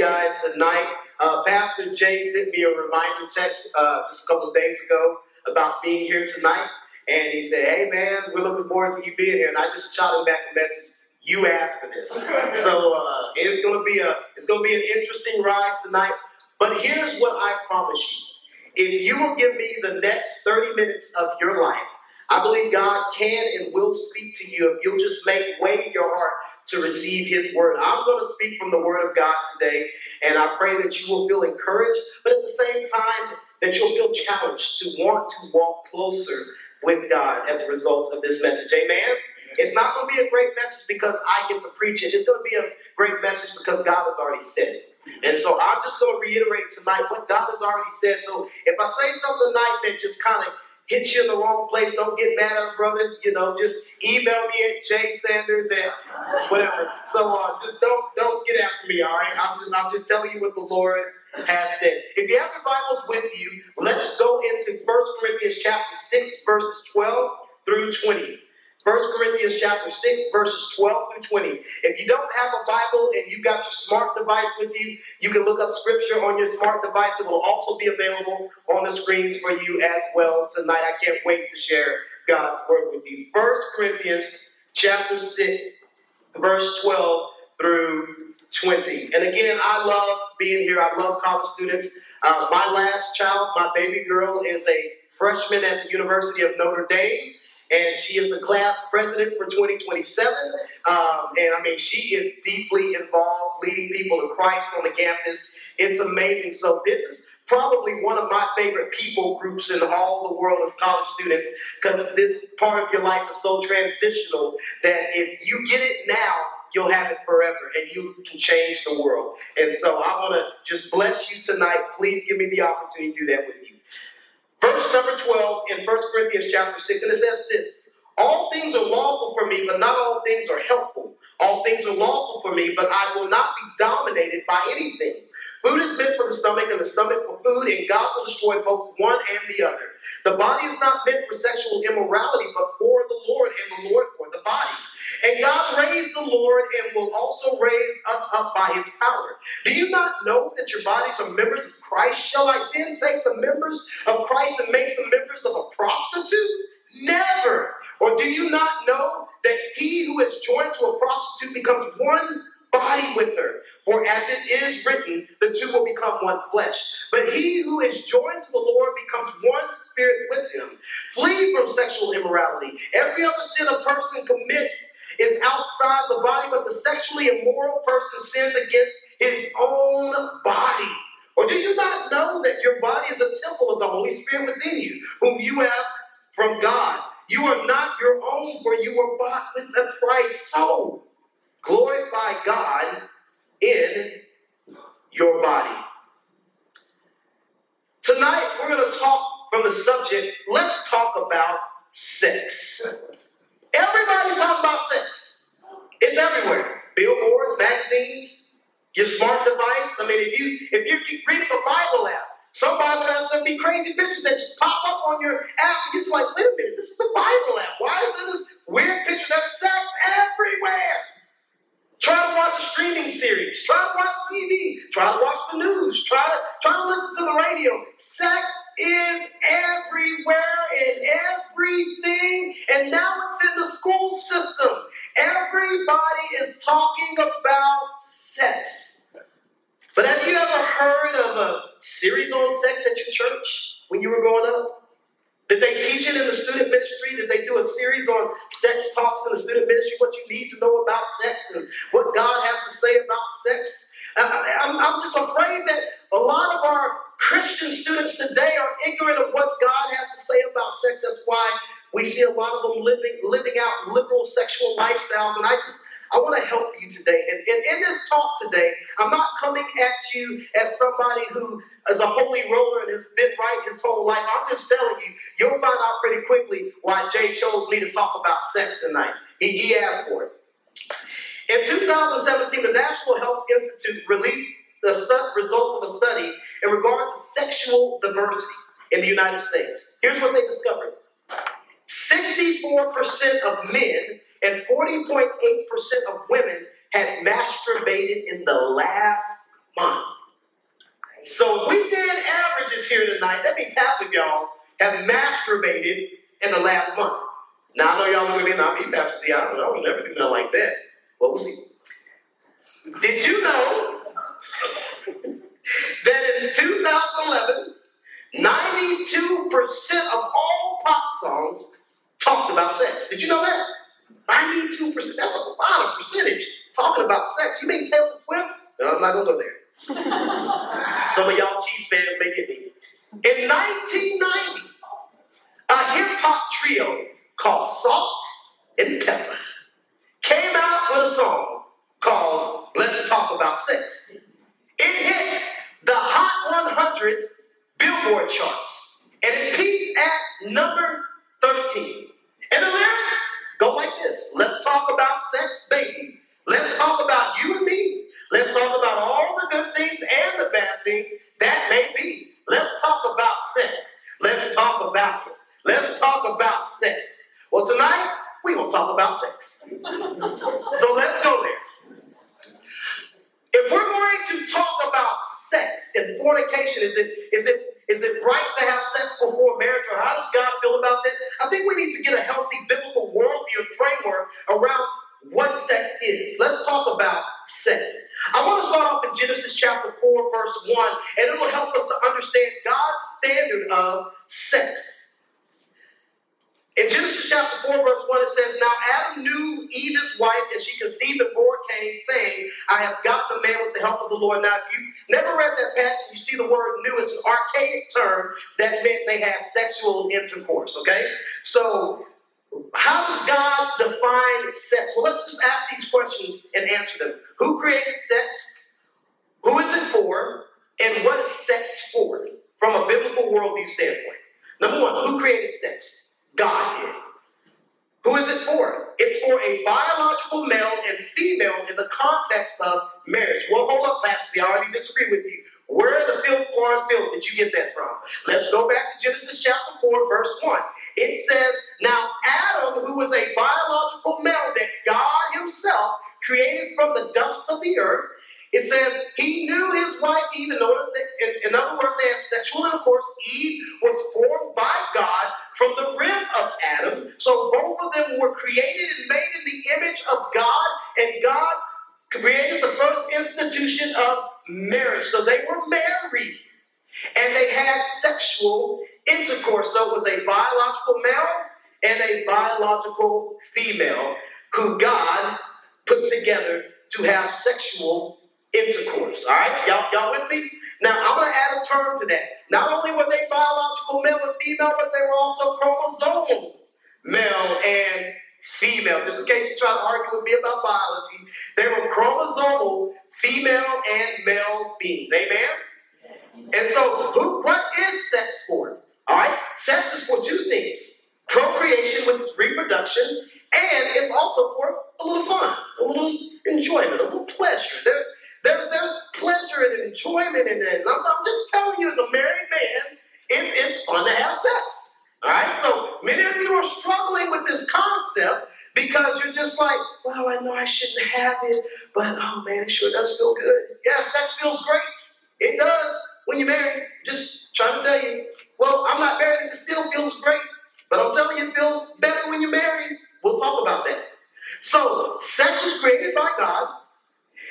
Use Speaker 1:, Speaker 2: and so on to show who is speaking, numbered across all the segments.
Speaker 1: guys tonight. Uh, Pastor Jay sent me a reminder text uh, just a couple of days ago about being here tonight. And he said, Hey man, we're looking forward to you being here. And I just shot him back a message. You asked for this. So uh, it's gonna be a it's gonna be an interesting ride tonight. But here's what I promise you. If you will give me the next 30 minutes of your life, I believe God can and will speak to you if you'll just make way in your heart to receive His word. I'm going to speak from the Word of God today, and I pray that you will feel encouraged, but at the same time, that you'll feel challenged to want to walk closer with God as a result of this message. Amen? It's not going to be a great message because I get to preach it. It's going to be a great message because God has already said it. And so I'm just going to reiterate tonight what God has already said. So if I say something tonight that just kind of hit you in the wrong place, don't get mad at brother. You know, just email me at Jay Sanders and whatever. So uh, just don't don't get after me. All right, I'm just I'm just telling you what the Lord has said. If you have your Bibles with you, let's go into 1 Corinthians chapter 6, verses 12 through 20. 1 Corinthians chapter 6, verses 12 through 20. If you don't have a Bible and you've got your smart device with you, you can look up scripture on your smart device. It will also be available on the screens for you as well tonight. I can't wait to share God's word with you. 1 Corinthians chapter 6, verse 12 through 20. And again, I love being here. I love college students. Uh, my last child, my baby girl, is a freshman at the University of Notre Dame and she is the class president for 2027. Um, and I mean, she is deeply involved, leading people to Christ on the campus. It's amazing. So this is probably one of my favorite people groups in all the world as college students because this part of your life is so transitional that if you get it now, you'll have it forever and you can change the world. And so I want to just bless you tonight. Please give me the opportunity to do that with you. Verse number 12 in 1 Corinthians chapter 6, and it says this All things are lawful for me, but not all things are helpful. All things are lawful for me, but I will not be dominated by anything. Food is meant for the stomach, and the stomach for food, and God will destroy both one and the other. The body is not meant for sexual immorality, but for the Lord, and the Lord for the body. And God raised the Lord and will also raise up by his power. Do you not know that your bodies are members of Christ? Shall I then take the members of Christ and make them members of a prostitute? Never. Or do you not know that he who is joined to a prostitute becomes one body with her. For as it is written, the two will become one flesh. But he who is joined to the Lord becomes one spirit with him. Flee from sexual immorality. Every other sin a person commits is outside the body, but the sexually immoral person sins against his own body. Or do you not know that your body is a temple of the Holy Spirit within you, whom you have from God? You are not your own, for you were bought with a price. So glorify God in your body. Tonight, we're going to talk from the subject, let's talk about sex. Everybody's talking about sex. It's everywhere. Billboards, magazines, your smart device. I mean, if you if you read the Bible app, some Bible apps there'll be crazy pictures that just pop up on your app. You're just like, wait a minute, this is the Bible app. Why is there this weird picture? There's sex everywhere. Try to watch a streaming series. Try to watch TV. Try to watch the news. Try to try to listen to the radio. Sex is everywhere in everything, and now it's in the school system. Everybody is talking about sex. But have you ever heard of a series on sex at your church when you were growing up? Did they teach it in the student ministry? Did they do a series on sex talks in the student ministry? What you need to know about sex and what God has to say about sex? I, am just afraid that a lot of our Christian students today are ignorant of what God has to say about sex. That's why we see a lot of them living living out liberal sexual lifestyles. And I just I want to help you today. And, and, in this talk today, I'm not coming at you as somebody who is a holy roller and has been right his whole life. I'm just telling you, you'll find out pretty quickly why Jay chose me to talk about sex tonight. He, he asked for it. In 2017, the National Health Institute released the results of a study in regards to sexual diversity in the United States. Here's what they discovered 64% of men and 40.8% of women had masturbated in the last month. So we did averages here tonight. That means half of y'all have masturbated in the last month. Now I know y'all look at me and I'm Pastor Z, I don't I would never do nothing like that. Well, we'll see. Did you know that in 2011, 92% of all pop songs talked about sex? Did you know that? 92%. That's a lot of percentage talking about sex. You mean Taylor Swift? No, I'm not going to go there. Some of y'all Chiefs fans may get me. In 1990, a hip hop trio called Salt and Pepper came out with a song called Let's Talk About Sex. It hit the Hot 100 Billboard charts and it peaked at number 13. And the lyrics go like this Let's talk about sex, baby. Let's talk about you and me. Let's talk about all the good things and the bad things that may be. Let's talk about sex. Let's talk about it. Let's talk about sex. Well, tonight, we're going to talk about sex. so let's go there. If we're going to talk about sex and fornication, is it, is it, is it right to have sex before marriage, or how does God feel about this? I think we need to get a healthy biblical worldview framework around what sex is. Let's talk about sex. I want to start off in Genesis chapter 4, verse 1, and it will help us to understand God's standard of sex. In Genesis chapter 4, verse 1, it says, Now Adam knew Eve his wife, and she conceived and bore Cain, saying, I have got the man with the help of the Lord. Now, if you never read that passage, you see the word knew. It's an archaic term that meant they had sexual intercourse, okay? So how does God define sex? Well, let's just ask these questions and answer them. Who created sex? Who is it for? And what is sex for from a biblical worldview standpoint? Number one, who created sex? God did. Who is it for? It's for a biological male and female in the context of marriage. Well, hold up, Pastor. I already disagree with you. Where the filth, foreign filth did you get that from? Let's go back to Genesis chapter 4, verse 1. It says, Now Adam, who was a biological male that God himself created from the dust of the earth, it says he knew his wife Eve in that, in, in other words, they had sexual intercourse. Eve was formed by God from the rib of Adam. So both of them were created and made in the image of God, and God created the first institution of marriage. So they were married and they had sexual intercourse. So it was a biological male and a biological female who God put together to have sexual intercourse. All right, y'all, y'all with me? Now I'm going to add a term to that. Not only were they biological male and female, but they were also chromosomal male and female. Just in case you try to argue with me about biology, they were chromosomal female and male beings. Amen? And so, who, what is sex for? All right? Sex is for two things procreation, which is reproduction, and it's also for a little fun, a little enjoyment, a little pleasure. There's there's there's pleasure and enjoyment in it. I'm, I'm just telling you, as a married man, it's, it's fun to have sex. All right? So many of you are struggling with this concept because you're just like, well, I know I shouldn't have it, but oh man, it sure does feel good. Yeah, sex feels great. It does when you're married. Just trying to tell you. Well, I'm not married, it still feels great. But I'm telling you, it feels better when you're married. We'll talk about that. So, sex was created by God.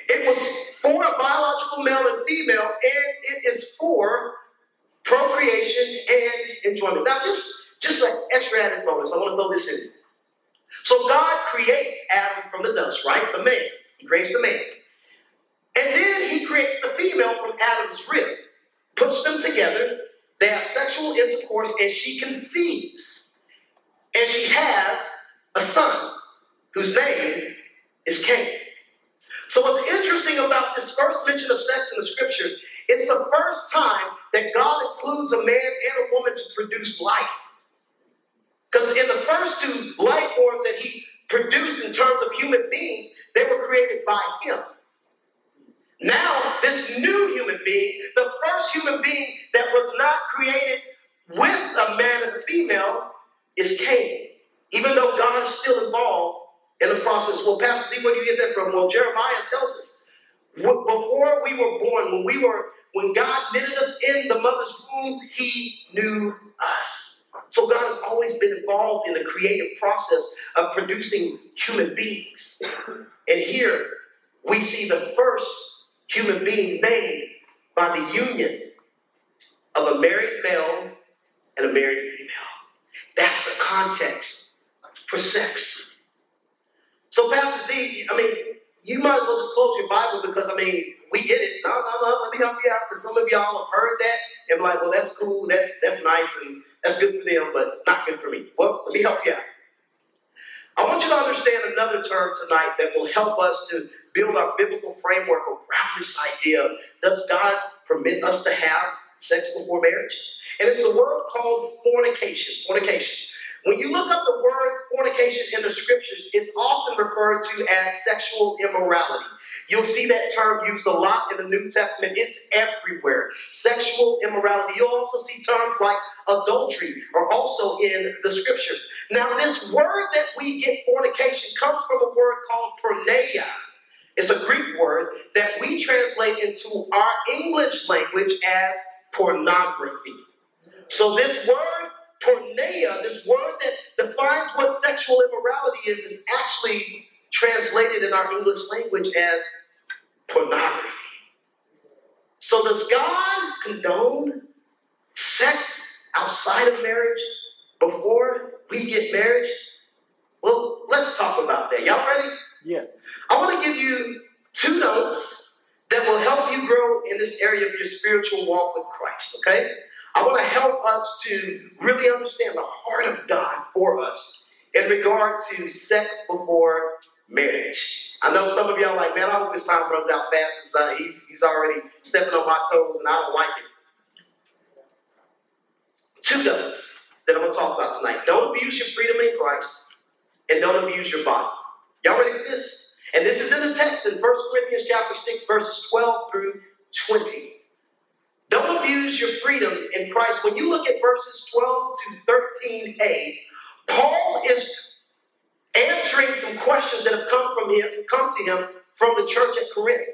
Speaker 1: It was for a biological male and female, and it is for procreation and enjoyment. Now, just just like extra added bonus, I want to throw this in. So God creates Adam from the dust, right? The man. He creates the man. And then he creates the female from Adam's rib, puts them together, they have sexual intercourse, and she conceives. And she has a son whose name is Cain. So, what's interesting about this first mention of sex in the scripture, it's the first time that God includes a man and a woman to produce life. Because in the first two life forms that he produced in terms of human beings, they were created by him. Now, this new human being, the first human being that was not created with a man and a female, is Cain. Even though God is still involved in the process. Well, Pastor Z, where do you get that from? Well, Jeremiah tells us before we were born. When we were, when God knitted us in the mother's womb, He knew us. So God has always been involved in the creative process of producing human beings. And here we see the first human being made by the union of a married male and a married female. That's the context for sex. So, Pastor Z, I mean, you might as well just close your Bible because, I mean, we get it. No, no, no, let me help you out because some of y'all have heard that and like, well, that's cool, that's, that's nice, and that's good for them, but not good for me. Well, let me help you out. I want you to understand another term tonight that will help us to build our biblical framework around this idea. Does God permit us to have sex before marriage? And it's the word called fornication. Fornication. When you look up the word fornication in the scriptures, it's often referred to as sexual immorality. You'll see that term used a lot in the New Testament. It's everywhere. Sexual immorality. You'll also see terms like adultery are also in the scripture. Now, this word that we get fornication comes from a word called porneia. It's a Greek word that we translate into our English language as pornography. So this word porneia, this word that defines what sexual immorality is, is actually translated in our English language as pornography. So does God condone sex outside of marriage before we get married? Well, let's talk about that. Y'all ready?
Speaker 2: Yeah.
Speaker 1: I want to give you two notes that will help you grow in this area of your spiritual walk with Christ, okay? I want to help us to really understand the heart of God for us in regard to sex before marriage. I know some of y'all like, man, I hope this time runs out fast. Uh, he's, he's already stepping on my toes and I don't like it. Two notes that I'm going to talk about tonight. Don't abuse your freedom in Christ and don't abuse your body. Y'all ready for this? And this is in the text in 1 Corinthians chapter 6, verses 12 through 20. Don't abuse your freedom in Christ. When you look at verses 12 to 13a, Paul is answering some questions that have come from him, come to him from the church at Corinth.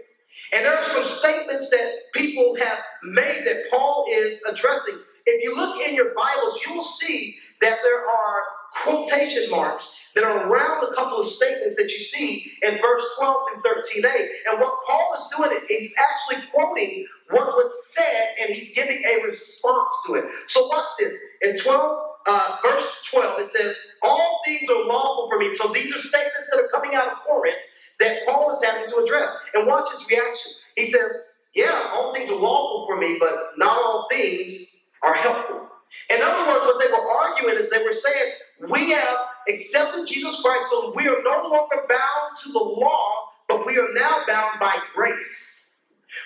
Speaker 1: And there are some statements that people have made that Paul is addressing. If you look in your Bibles, you will see that there are quotation marks that are around a couple of statements that you see in verse 12 and 13a. And what Paul is doing, he's actually quoting what was said and he's giving a response to it. So watch this. In 12, uh, verse 12, it says, All things are lawful for me. So these are statements that are coming out of Corinth that Paul is having to address. And watch his reaction. He says, Yeah, all things are lawful for me, but not all things are helpful. In other words, what they were arguing is they were saying, we have accepted Jesus Christ, so we are no longer bound to the law, but we are now bound by grace.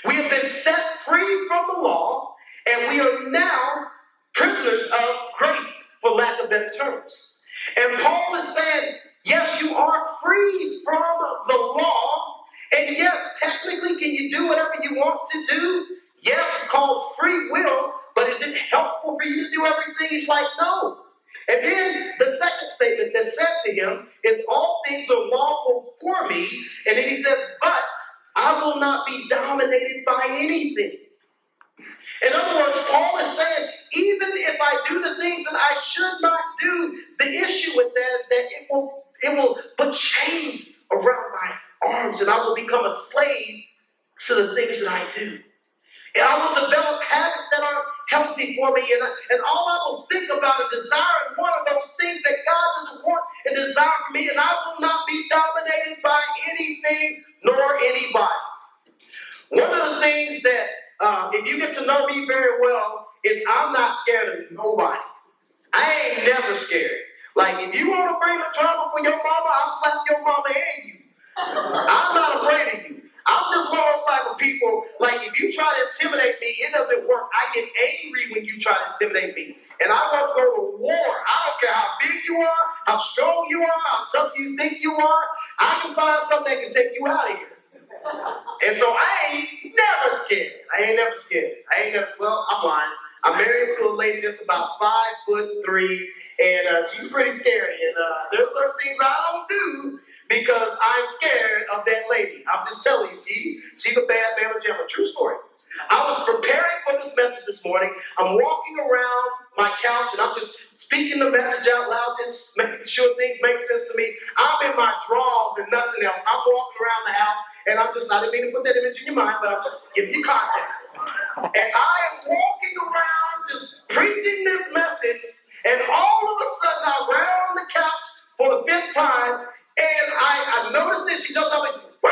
Speaker 1: We have been set free from the law, and we are now prisoners of grace, for lack of better terms. And Paul is saying, yes, you are free from the law, and yes, technically, can you do whatever you want to do? Yes, it's called free will, but is it helpful for you to do everything? He's like, no. And then the second statement that's said to him is, All things are lawful for me. And then he says, But I will not be dominated by anything. In other words, Paul is saying, even if I do the things that I should not do, the issue with that is that it will it will put chains around my arms and I will become a slave to the things that I do. And I will develop habits that are healthy for me. And, and all I will think about and desire one of those things that God doesn't want and desire for me. And I will not be dominated by anything nor anybody. One of the things that, uh, if you get to know me very well, is I'm not scared of nobody. I ain't never scared. Like, if you want to bring the trouble for your mama, I'll slap your mama and you. I'm not afraid of you. I'm just type of people, like if you try to intimidate me, it doesn't work. I get angry when you try to intimidate me. And I want to go to war. I don't care how big you are, how strong you are, how tough you think you are. I can find something that can take you out of here. And so I ain't never scared. I ain't never scared. I ain't never, well, I'm lying. I'm married to a lady that's about five foot three, and uh, she's pretty scary. And uh, there's certain things I don't do because I'm scared of that lady. I'm just telling you, she, she's a bad man jamma. True story. I was preparing for this message this morning. I'm walking around my couch and I'm just speaking the message out loud, just making sure things make sense to me. I'm in my drawers and nothing else. I'm walking around the house and I'm just, I didn't mean to put that image in your mind, but I'm just giving you context. And I am walking around just preaching this message, and all of a sudden I round the couch for the fifth time, and I, I noticed this. She jumps up and Wah!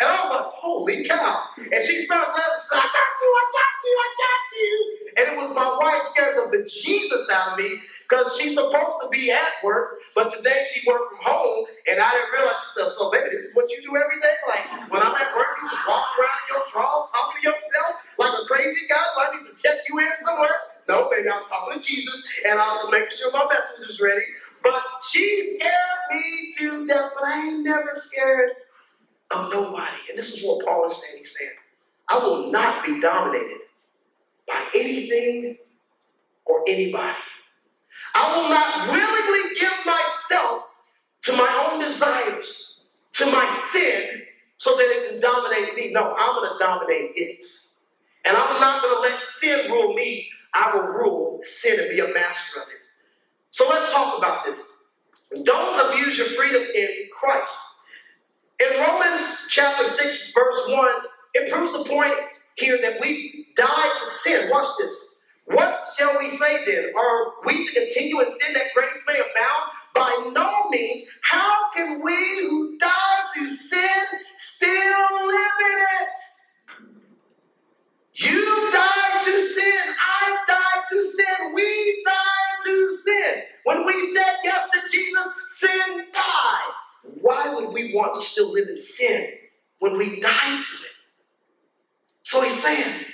Speaker 1: And I was like, holy cow. And she starts laughing, she says, I got you, I got you, I got you. And it was my wife scared the bejesus out of me because she's supposed to be at work, but today she worked from home, and I didn't realize she said, so baby, this is what you do every day? Like, when I'm at work, you just walk around in your drawers, talking to yourself like a crazy guy, so I need to check you in somewhere? No, baby, I was talking to Jesus, and I was making sure my message was ready. But she scared me to death, but I ain't never scared of nobody. And this is what Paul is saying. He's saying, I will not be dominated by anything or anybody. I will not willingly give myself to my own desires, to my sin, so that it can dominate me. No, I'm going to dominate it. And I'm not going to let sin rule me. I will rule sin and be a master of it. So let's talk about this. Don't abuse your freedom in Christ. In Romans chapter 6, verse 1, it proves the point here that we died to sin. Watch this. What shall we say then? Are we to continue in sin that grace may abound? By no means. How can we who died to sin still live in it? You died to sin. I died to sin. We died. When we said yes to Jesus, sin died. Why would we want to still live in sin when we died to it? So he's saying,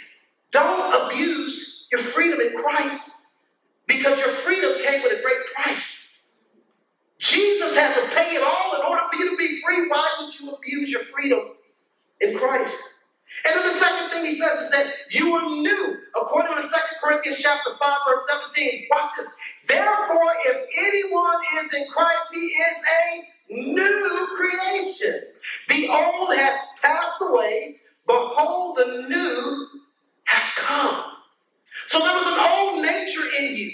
Speaker 1: don't abuse your freedom in Christ because your freedom came with a great price. Jesus had to pay it all in order for you to be free. Why would you abuse your freedom in Christ? And then the second thing he says is that you are new. According to 2 Corinthians chapter 5, verse 17. Watch this. Therefore, if anyone is in Christ, he is a new creation. The old has passed away. Behold, the new has come. So there was an old nature in you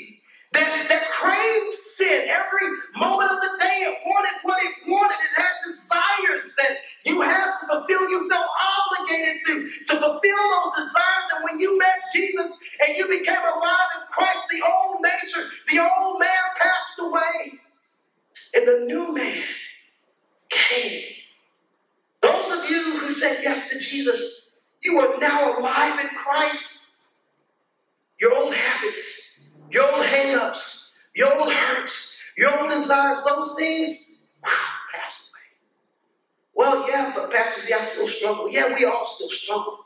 Speaker 1: that, that craved sin every moment of the day. It wanted what it wanted. It had desires that you had to fulfill. You felt obligated to, to fulfill those desires. And when you met Jesus and you became alive in Christ, the old nature, the old man passed away. And the new man came. Those of you who said yes to Jesus, you are now alive in Christ. Your old habits, your old hang-ups, your old hurts, your old desires, those things pass away. Well, yeah, but Pastor, yeah, I still struggle. Yeah, we all still struggle.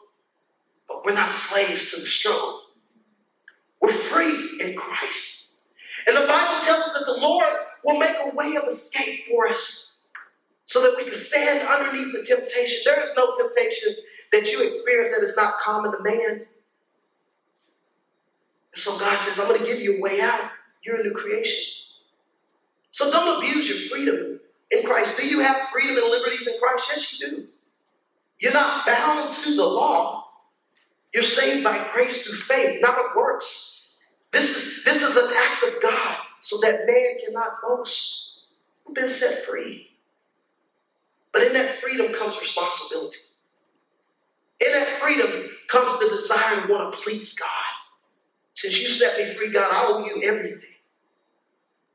Speaker 1: But we're not slaves to the struggle. We're free in Christ. And the Bible tells us that the Lord will make a way of escape for us so that we can stand underneath the temptation. There is no temptation that you experience that is not common to man. So God says, I'm going to give you a way out. You're a new creation. So don't abuse your freedom in Christ. Do you have freedom and liberties in Christ? Yes, you do. You're not bound to the law. You're saved by grace through faith, not of works. This is, this is an act of God so that man cannot boast. You've been set free. But in that freedom comes responsibility. In that freedom comes the desire to want to please God. Since you set me free, God, I owe you everything.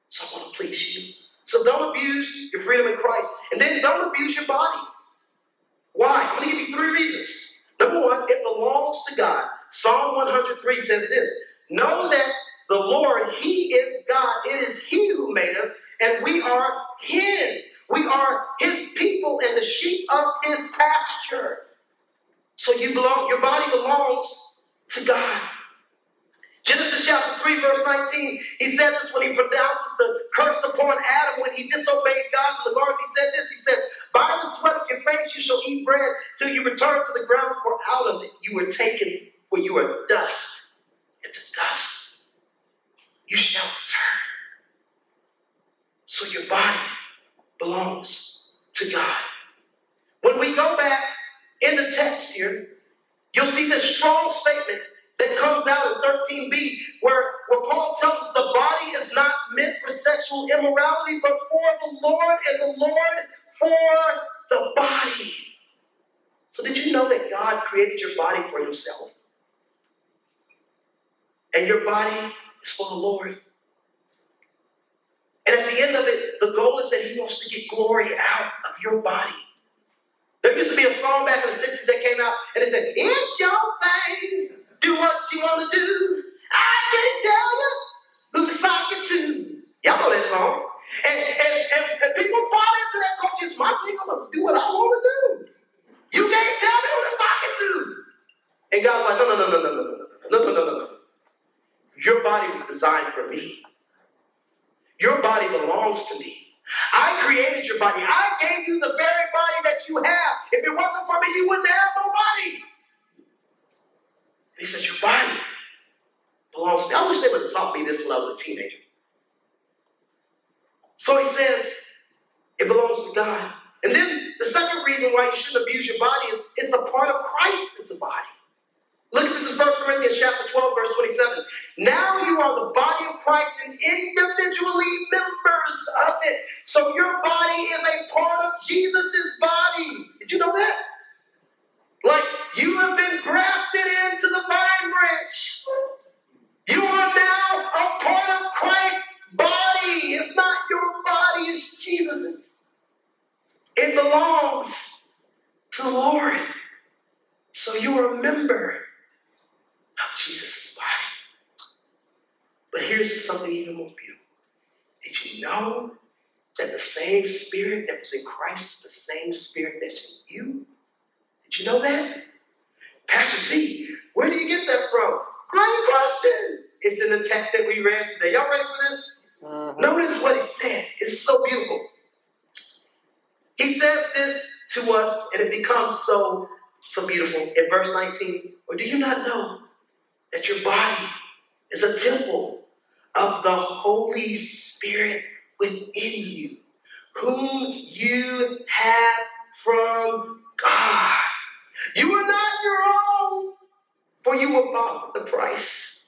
Speaker 1: So I want to please you. So don't abuse your freedom in Christ. And then don't abuse your body. Why? I'm going to give you three reasons. Number one, it belongs to God. Psalm 103 says this Know that the Lord, He is God. It is He who made us, and we are His. We are His people and the sheep of His pasture. So you belong, your body belongs to God. Genesis chapter 3, verse 19, he said this when he pronounces the curse upon Adam when he disobeyed God in the garden. He said this, he said, By the sweat of your face you shall eat bread till you return to the ground, for out of it you were taken, for you are dust, and to dust you shall return. So your body belongs to God. When we go back in the text here, You'll see this strong statement that comes out in 13b, where, where Paul tells us the body is not meant for sexual immorality, but for the Lord, and the Lord for the body. So, did you know that God created your body for Himself? And your body is for the Lord. And at the end of it, the goal is that He wants to get glory out of your body. There used to be a song back in the 60s that came out, and it said, It's your thing, do what you want to do. I can't tell you to sock it to. Y'all know that song. And, and, and, and people bought into that culture. It's my thing. I'm going to do what I want to do. You can't tell me who to sock it to. And God's like, no, no, no, no, no, no, no, no, no, no, no. Your body was designed for me. Your body belongs to me. I created your body. I gave you the very body that you have. If it wasn't for me, you wouldn't have no body. he says, Your body belongs to me. I wish they would have taught me this when I was a teenager. So he says, it belongs to God. And then the second reason why you shouldn't abuse your body is it's a part of Christ as a body. Look at this in 1 Corinthians chapter 12, verse 27. Now you are the body of Christ and individually members of it. So your body is a part of Jesus' body. Did you know that? Like you have been grafted into the vine branch. You are now a part of Christ's body. It's not your body, it's Jesus's. It belongs to the Lord. So you are a member of Jesus' body. But here's something even more beautiful. Did you know that the same spirit that was in Christ is the same spirit that's in you? Did you know that? Pastor Z, where do you get that from? Great question. It's in the text that we read today. Y'all ready for this? Uh-huh. Notice what he said. It's so beautiful. He says this to us, and it becomes so, so beautiful. In verse 19, or do you not know that your body is a temple of the Holy Spirit within you, whom you have from God? You are not your own, for you were bought with a price.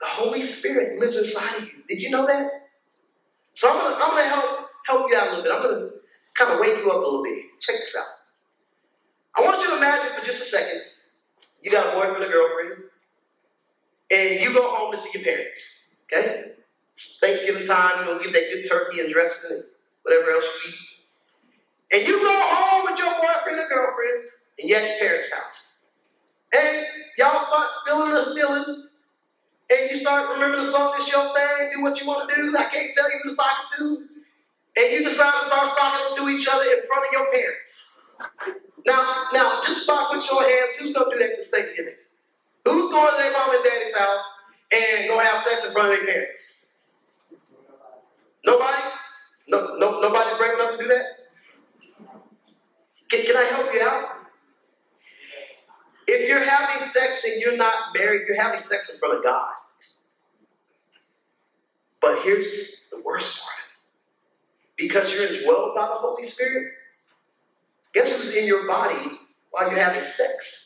Speaker 1: The Holy Spirit lives inside of you. Did you know that? So I'm gonna, I'm gonna help help you out a little bit. I'm gonna kind of wake you up a little bit. Check this out. I want you to imagine for just a second, you got a boyfriend or girlfriend, and you go home to see your parents. Okay? Thanksgiving time, you know, get that good turkey and dressing and whatever else you eat. And you go home with your boyfriend or girlfriend, and you're at your parents' house. And y'all start feeling the feeling and you start remembering the song, this your thing, do what you want to do, I can't tell you who to sock it to, and you decide to start socking to each other in front of your parents. Now, now, just about with your hands, who's going to do that this Thanksgiving? Who's going to their mom and daddy's house and go have sex in front of their parents? Nobody? No, no, nobody's brave enough to do that? Can, can I help you out? If you're having sex and you're not married, you're having sex in front of God. But here's the worst part. Because you're indwelled by the Holy Spirit, guess who's in your body while you're having sex?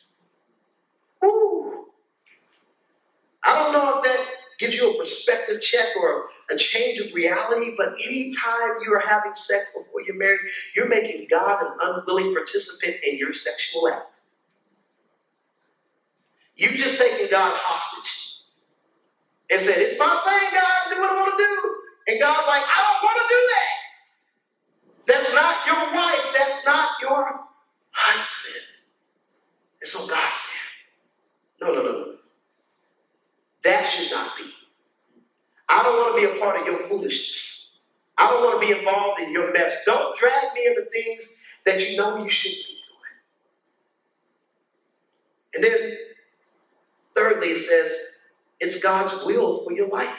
Speaker 1: I don't know if that gives you a perspective check or a change of reality, but anytime you are having sex before you're married, you're making God an unwilling participant in your sexual act. You just taking God hostage and said, It's my thing, God, do what I want to do. And God's like, I don't want to do that. That's not your wife. That's not your husband. And so God said, No, no, no, no. That should not be. I don't want to be a part of your foolishness. I don't want to be involved in your mess. Don't drag me into things that you know you shouldn't be doing. And then Thirdly, it says it's God's will for your life.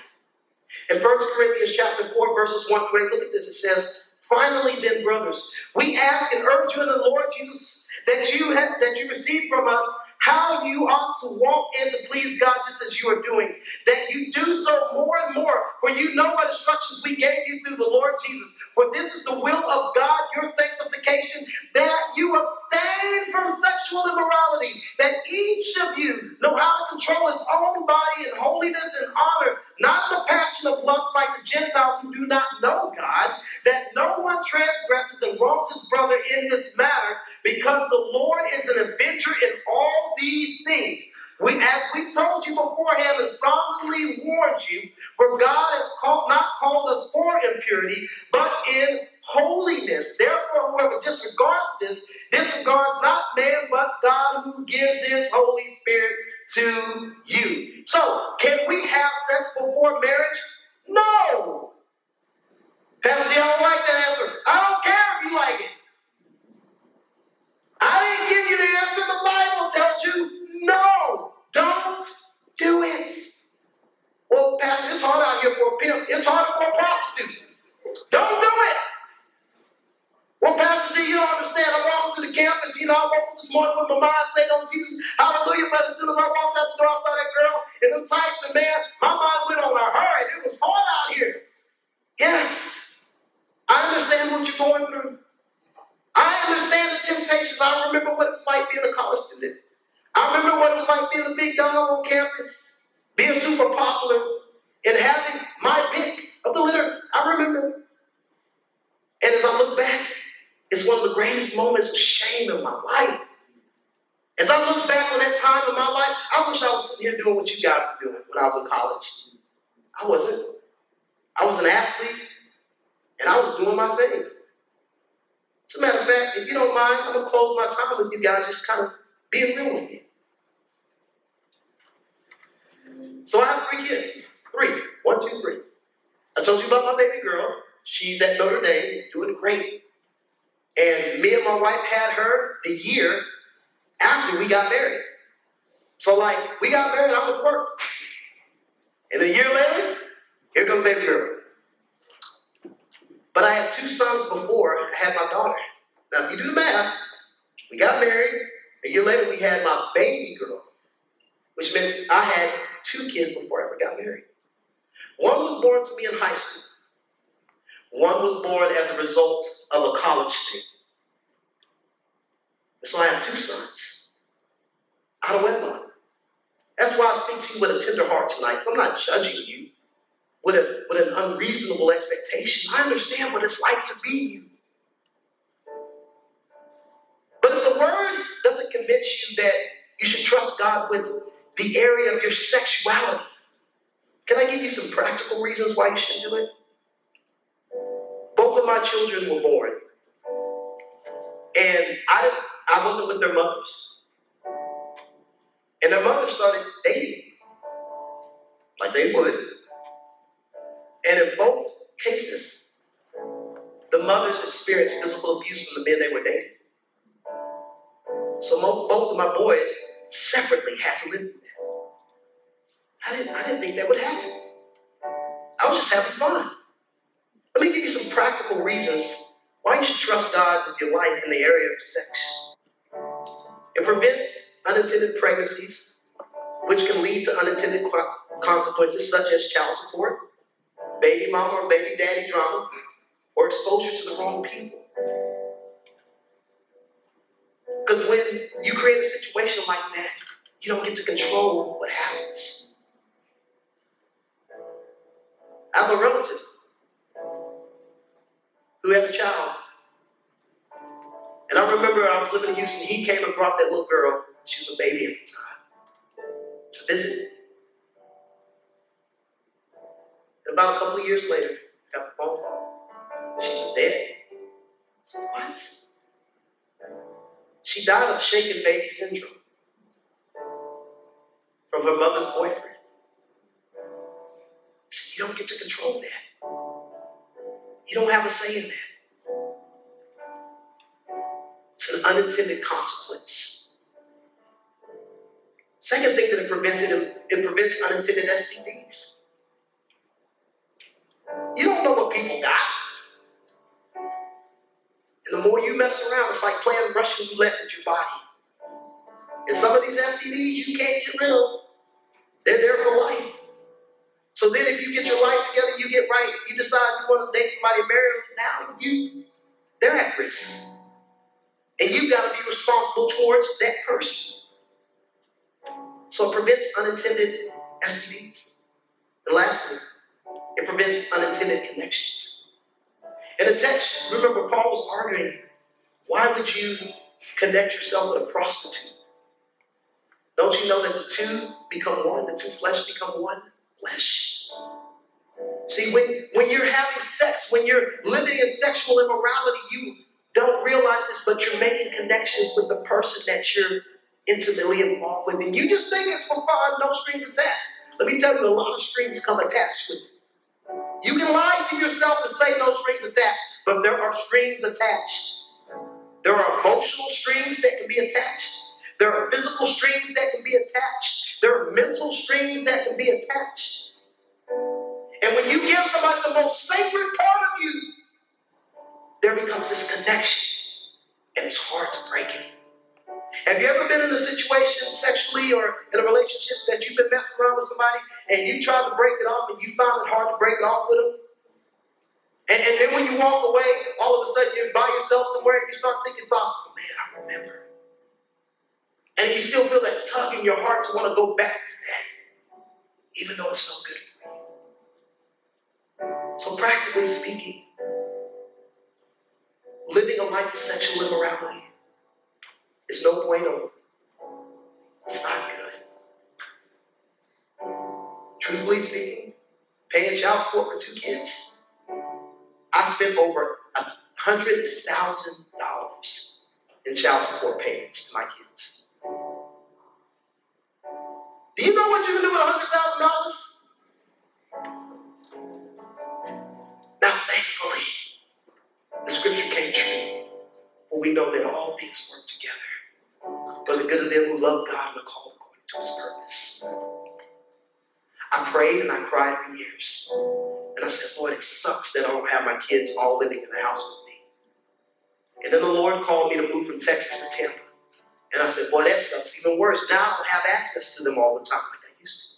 Speaker 1: In 1 Corinthians chapter 4, verses 1 through 8, look at this. It says, Finally, then, brothers, we ask and urge you in the Lord Jesus that you have that you receive from us how you ought to walk and to please God just as you are doing. That you do so more and more, for you know what instructions we gave you through the Lord Jesus. For this is the will of God, your sanctification, that you abstain from sexual immorality, that each of you know how to control his own body in holiness and honor, not the passion of lust like the Gentiles who do not know God, that no one transgresses and wrongs his brother in this matter, because the Lord is an avenger in all these things. We, as we told you beforehand and solemnly warned you, for God has called, not called us for impurity, but in holiness. Therefore, whoever disregards this, disregards not man, but God who gives his Holy Spirit to you. So, can we have sex before marriage? No. Pastor, I don't like that answer. I don't care if you like it. I didn't give you the answer. The Bible tells you no, don't do it. Well, Pastor, it's hard out here for a pimp. It's hard for a prostitute. Don't do it. Well, Pastor Z, you don't understand. I'm walking through the campus. You know, I woke up this morning with my mind stayed on Jesus. Hallelujah. But as soon as I walked out the door, I saw that girl in them tights, and man, my mind went on a hurry. It was hard out here. Yes. I understand what you're going through. I understand the temptations. I remember what it was like being a college student. I remember what it was like being a big dog on campus, being super popular, and having my pick of the litter. I remember. And as I look back, it's one of the greatest moments of shame in my life. As I look back on that time in my life, I wish I was sitting here doing what you guys were doing when I was in college. I wasn't. I was an athlete, and I was doing my thing. As a matter of fact, if you don't mind, I'm going to close my time with you guys, just kind of being real with you. So I have three kids. Three. One, two, three. I told you about my baby girl. She's at Notre Dame, doing great. And me and my wife had her the year after we got married. So, like, we got married, I was work. And a year later, here comes baby girl. But I had two sons before I had my daughter. Now, if you do the math, we got married. A year later, we had my baby girl, which means I had two kids before I ever got married. One was born to me in high school. One was born as a result of a college stint. So I have two sons out of wedlock. That's why I speak to you with a tender heart tonight. I'm not judging you with, a, with an unreasonable expectation. I understand what it's like to be you. But if the word doesn't convince you that you should trust God with the area of your sexuality, can I give you some practical reasons why you shouldn't do it? Both of my children were born. And I, I wasn't with their mothers. And their mothers started dating. Like they would. And in both cases, the mothers experienced physical abuse from the men they were dating. So both of my boys separately had to live. I didn't, I didn't think that would happen. I was just having fun. Let me give you some practical reasons why you should trust God with your life in the area of sex. It prevents unintended pregnancies, which can lead to unintended consequences such as child support, baby mama or baby daddy drama, or exposure to the wrong people. Because when you create a situation like that, you don't get to control what happens. I have a relative who had a child. And I remember I was living in Houston. He came and brought that little girl. She was a baby at the time to visit. And About a couple of years later, I got the phone call. She was dead. So what? She died of shaken baby syndrome from her mother's boyfriend. You don't get to control that. You don't have a say in that. It's an unintended consequence. Second thing that it prevents it, it prevents unintended STDs. You don't know what people got. And the more you mess around, it's like playing Russian roulette with your body. And some of these STDs you can't get rid of. They're there for life. So then if you get your life together, you get right, you decide you want to date somebody, marry them, now you, they're at risk. And you've got to be responsible towards that person. So it prevents unintended STDs. And lastly, it prevents unintended connections. In the text, remember, Paul was arguing why would you connect yourself with a prostitute? Don't you know that the two become one? The two flesh become one flesh. See, when, when you're having sex, when you're living in sexual immorality, you don't realize this, but you're making connections with the person that you're intimately involved with. And you just think it's for fun, no strings attached. Let me tell you, a lot of strings come attached with it. You can lie to yourself and say no strings attached, but there are strings attached. There are emotional strings that can be attached. There are physical strings that can be attached. There are mental strings that can be attached. And when you give somebody the most sacred part of you, there becomes this connection. And it's hard to break it. Have you ever been in a situation sexually or in a relationship that you've been messing around with somebody and you tried to break it off and you found it hard to break it off with them? And, and then when you walk away, all of a sudden you're by yourself somewhere and you start thinking thoughts, oh man, I remember. And you still feel that tug in your heart to want to go back to that, even though it's no good for you. So, practically speaking, living a life of sexual immorality is no bueno. It's not good. Truthfully speaking, paying child support for two kids, I spent over a hundred thousand dollars in child support payments to my kids. Do you know what you can do with a hundred thousand dollars? Now, thankfully, the scripture came true. For we know that all things work together for the good of them who love God and are called according to his purpose. I prayed and I cried for years. And I said, Lord, it sucks that I don't have my kids all living in the house with me. And then the Lord called me to move from Texas to Tampa. And I said, boy, that sucks even worse. Now I don't have access to them all the time like I used to.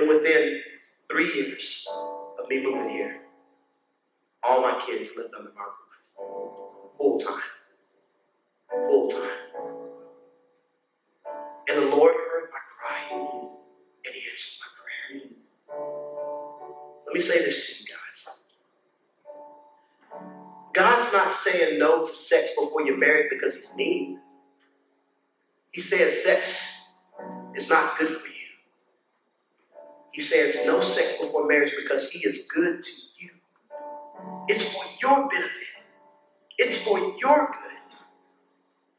Speaker 1: And within three years of me moving here, all my kids lived under my roof. Full time. Full time. And the Lord heard my cry and He answered my prayer. Let me say this to you. God's not saying no to sex before you're married because He's mean. He says sex is not good for you. He says no sex before marriage because He is good to you. It's for your benefit. It's for your good.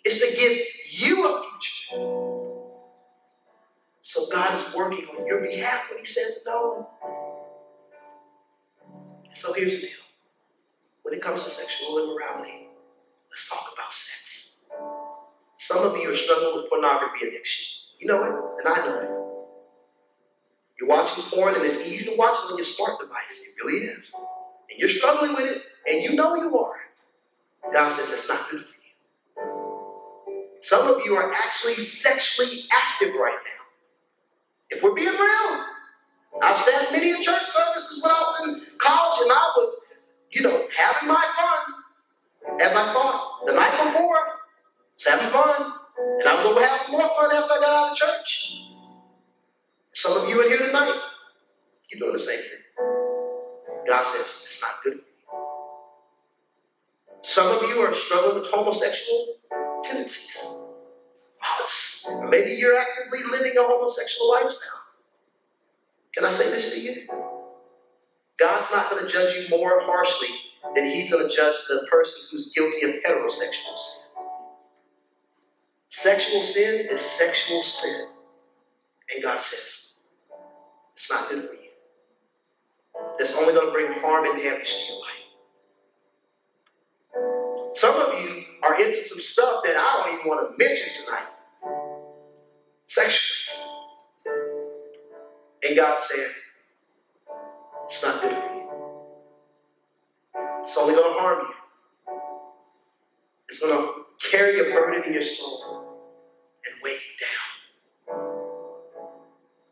Speaker 1: It's to give you a future. So God is working on your behalf when He says no. So here's the deal. When it comes to sexual immorality, let's talk about sex. Some of you are struggling with pornography addiction. You know it, and I know it. You're watching porn, and it's easy to watch it on your smart device. It really is. And you're struggling with it, and you know you are. God says it's not good for you. Some of you are actually sexually active right now. If we're being real, I've sat many in church services when I was in college and I was, you know, having my fun as I thought the night before, was having fun. And I was going to have some more fun after I got out of church. Some of you in here tonight, you're doing the same thing. God says it's not good for you. Some of you are struggling with homosexual tendencies. Maybe you're actively living a homosexual lifestyle. Can I say this to you? God's not going to judge you more harshly than He's going to judge the person who's guilty of heterosexual sin. Sexual sin is sexual sin. And God says, it's not good for you. It's only going to bring harm and damage to your life. Some of you are into some stuff that I don't even want to mention tonight. Sexually. And God said, it's not good for you. It's only going to harm you. It's going to carry a burden in your soul and weigh you down.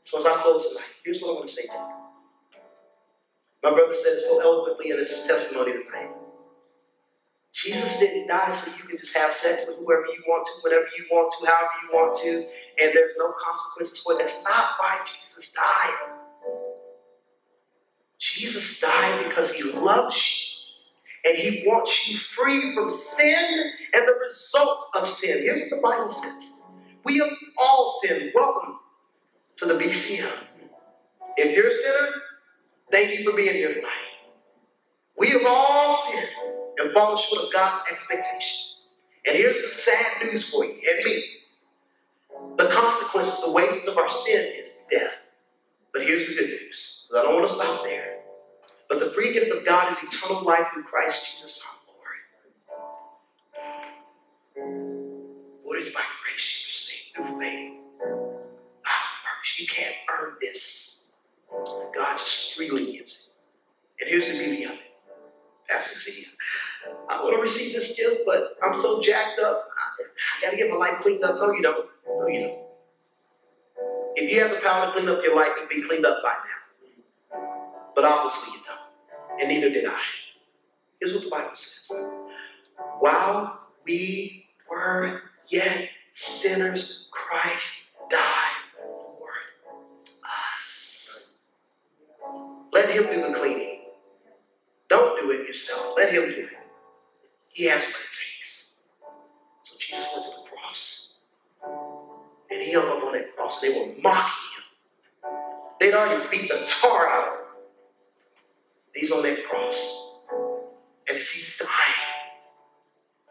Speaker 1: So as I close tonight, here's what I want to say to you. My brother said it so eloquently in his testimony tonight. Jesus didn't die so you can just have sex with whoever you want to, whenever you want to, however you want to, and there's no consequences for it. That's not why Jesus died. Jesus died because he loves you and he wants you free from sin and the result of sin. Here's what the Bible says We have all sinned. Welcome to the BCM. If you're a sinner, thank you for being here tonight. We have all sinned and fallen short of God's expectation. And here's the sad news for you and me. The consequences, the wages of our sin is death. But here's the good news. I don't want to stop there. But the free gift of God is eternal life through Christ Jesus our Lord. What is by grace you saved through faith? Works. You can't earn this. God just freely gives it. And here's the beauty of it. Pastor I want to receive this gift, but I'm so jacked up. I, I got to get my life cleaned up. No, you don't. No, you don't. If you have the power to clean up your life, it'd be cleaned up by now. But obviously you don't. And neither did I. Here's what the Bible says. While we were yet sinners, Christ died for us. Let him do the cleaning. Don't do it yourself. Let him do it. He has what Hung up on that cross they were mocking him. They'd already beat the tar out of him. He's on that cross. And as he's dying,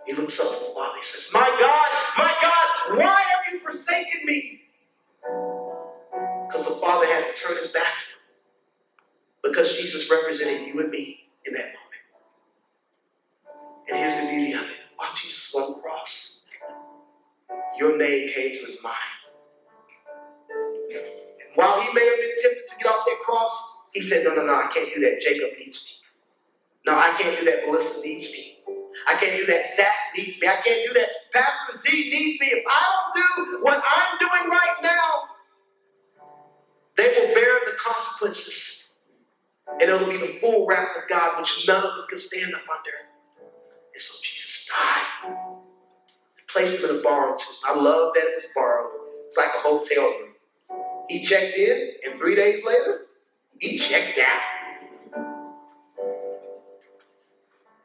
Speaker 1: he looks up to the Father. He says, My God, my God, why have you forsaken me? Because the Father had to turn his back because Jesus represented you and me in that moment. And here's the beauty of it. While Jesus was on the cross, your name came to his mind. While he may have been tempted to get off that cross, he said, No, no, no, I can't do that. Jacob needs me. No, I can't do that. Melissa needs me. I can't do that. Zach needs me. I can't do that. Pastor Z needs me. If I don't do what I'm doing right now, they will bear the consequences. And it'll be the full wrath of God, which none of them can stand up under. And so Jesus died. Placed him in a barn. I love that it was borrowed. It's like a hotel room. He checked in, and three days later, he checked out.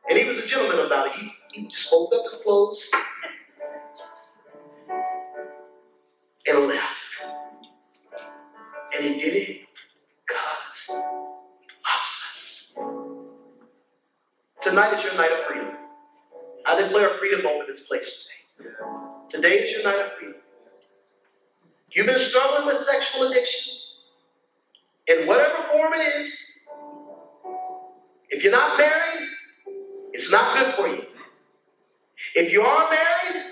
Speaker 1: And he was a gentleman about it. He, he just folded up his clothes and left. And he did it he loves us. Tonight is your night of freedom. I declare freedom over this place today. Today is your night of freedom. You've been struggling with sexual addiction in whatever form it is. If you're not married, it's not good for you. If you are married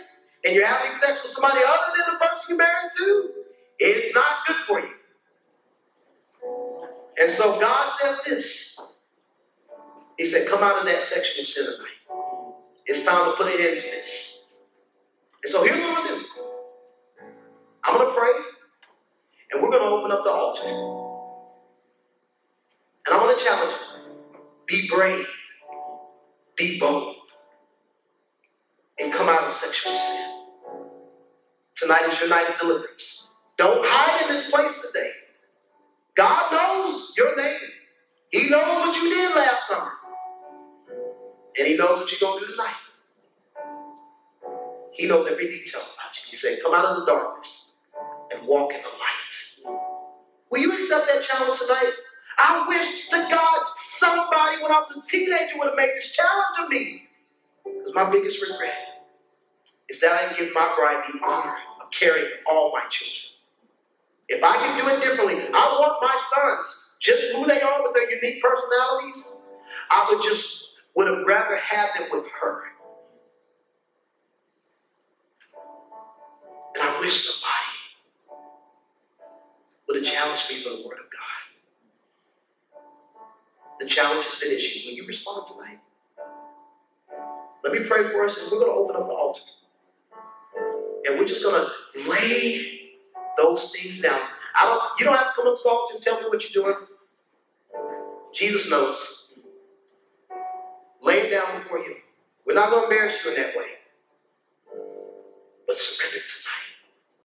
Speaker 1: and you're having sex with somebody other than the person you're married to, it's not good for you. And so God says this. He said, Come out of that sexual sin tonight. It's time to put an end to this. And so here's what I'm going to do I'm going to pray, and we're going to open up the altar. And I want to challenge you be brave, be bold, and come out of sexual sin. Tonight is your night of deliverance. Don't hide in this place today. God knows your name. He knows what you did last summer. And he knows what you're going to do tonight. He knows every detail about you. He said, Come out of the darkness and walk in the light. Will you accept that challenge tonight? I wish to God somebody when I was a teenager would have made this challenge of me. Because my biggest regret is that I didn't give my bride the honor of carrying all my children. If I could do it differently, I want my sons, just who they are with their unique personalities, I would just would have rather had them with her. And I wish somebody would have challenged me for the word of God. The challenge has been issued. Will you respond tonight? Let me pray for us, and we're going to open up the altar. And we're just going to lay those things down. I don't, you don't have to come up to the altar and tell me what you're doing. Jesus knows. Lay it down before you. We're not going to embarrass you in that way. But surrender tonight.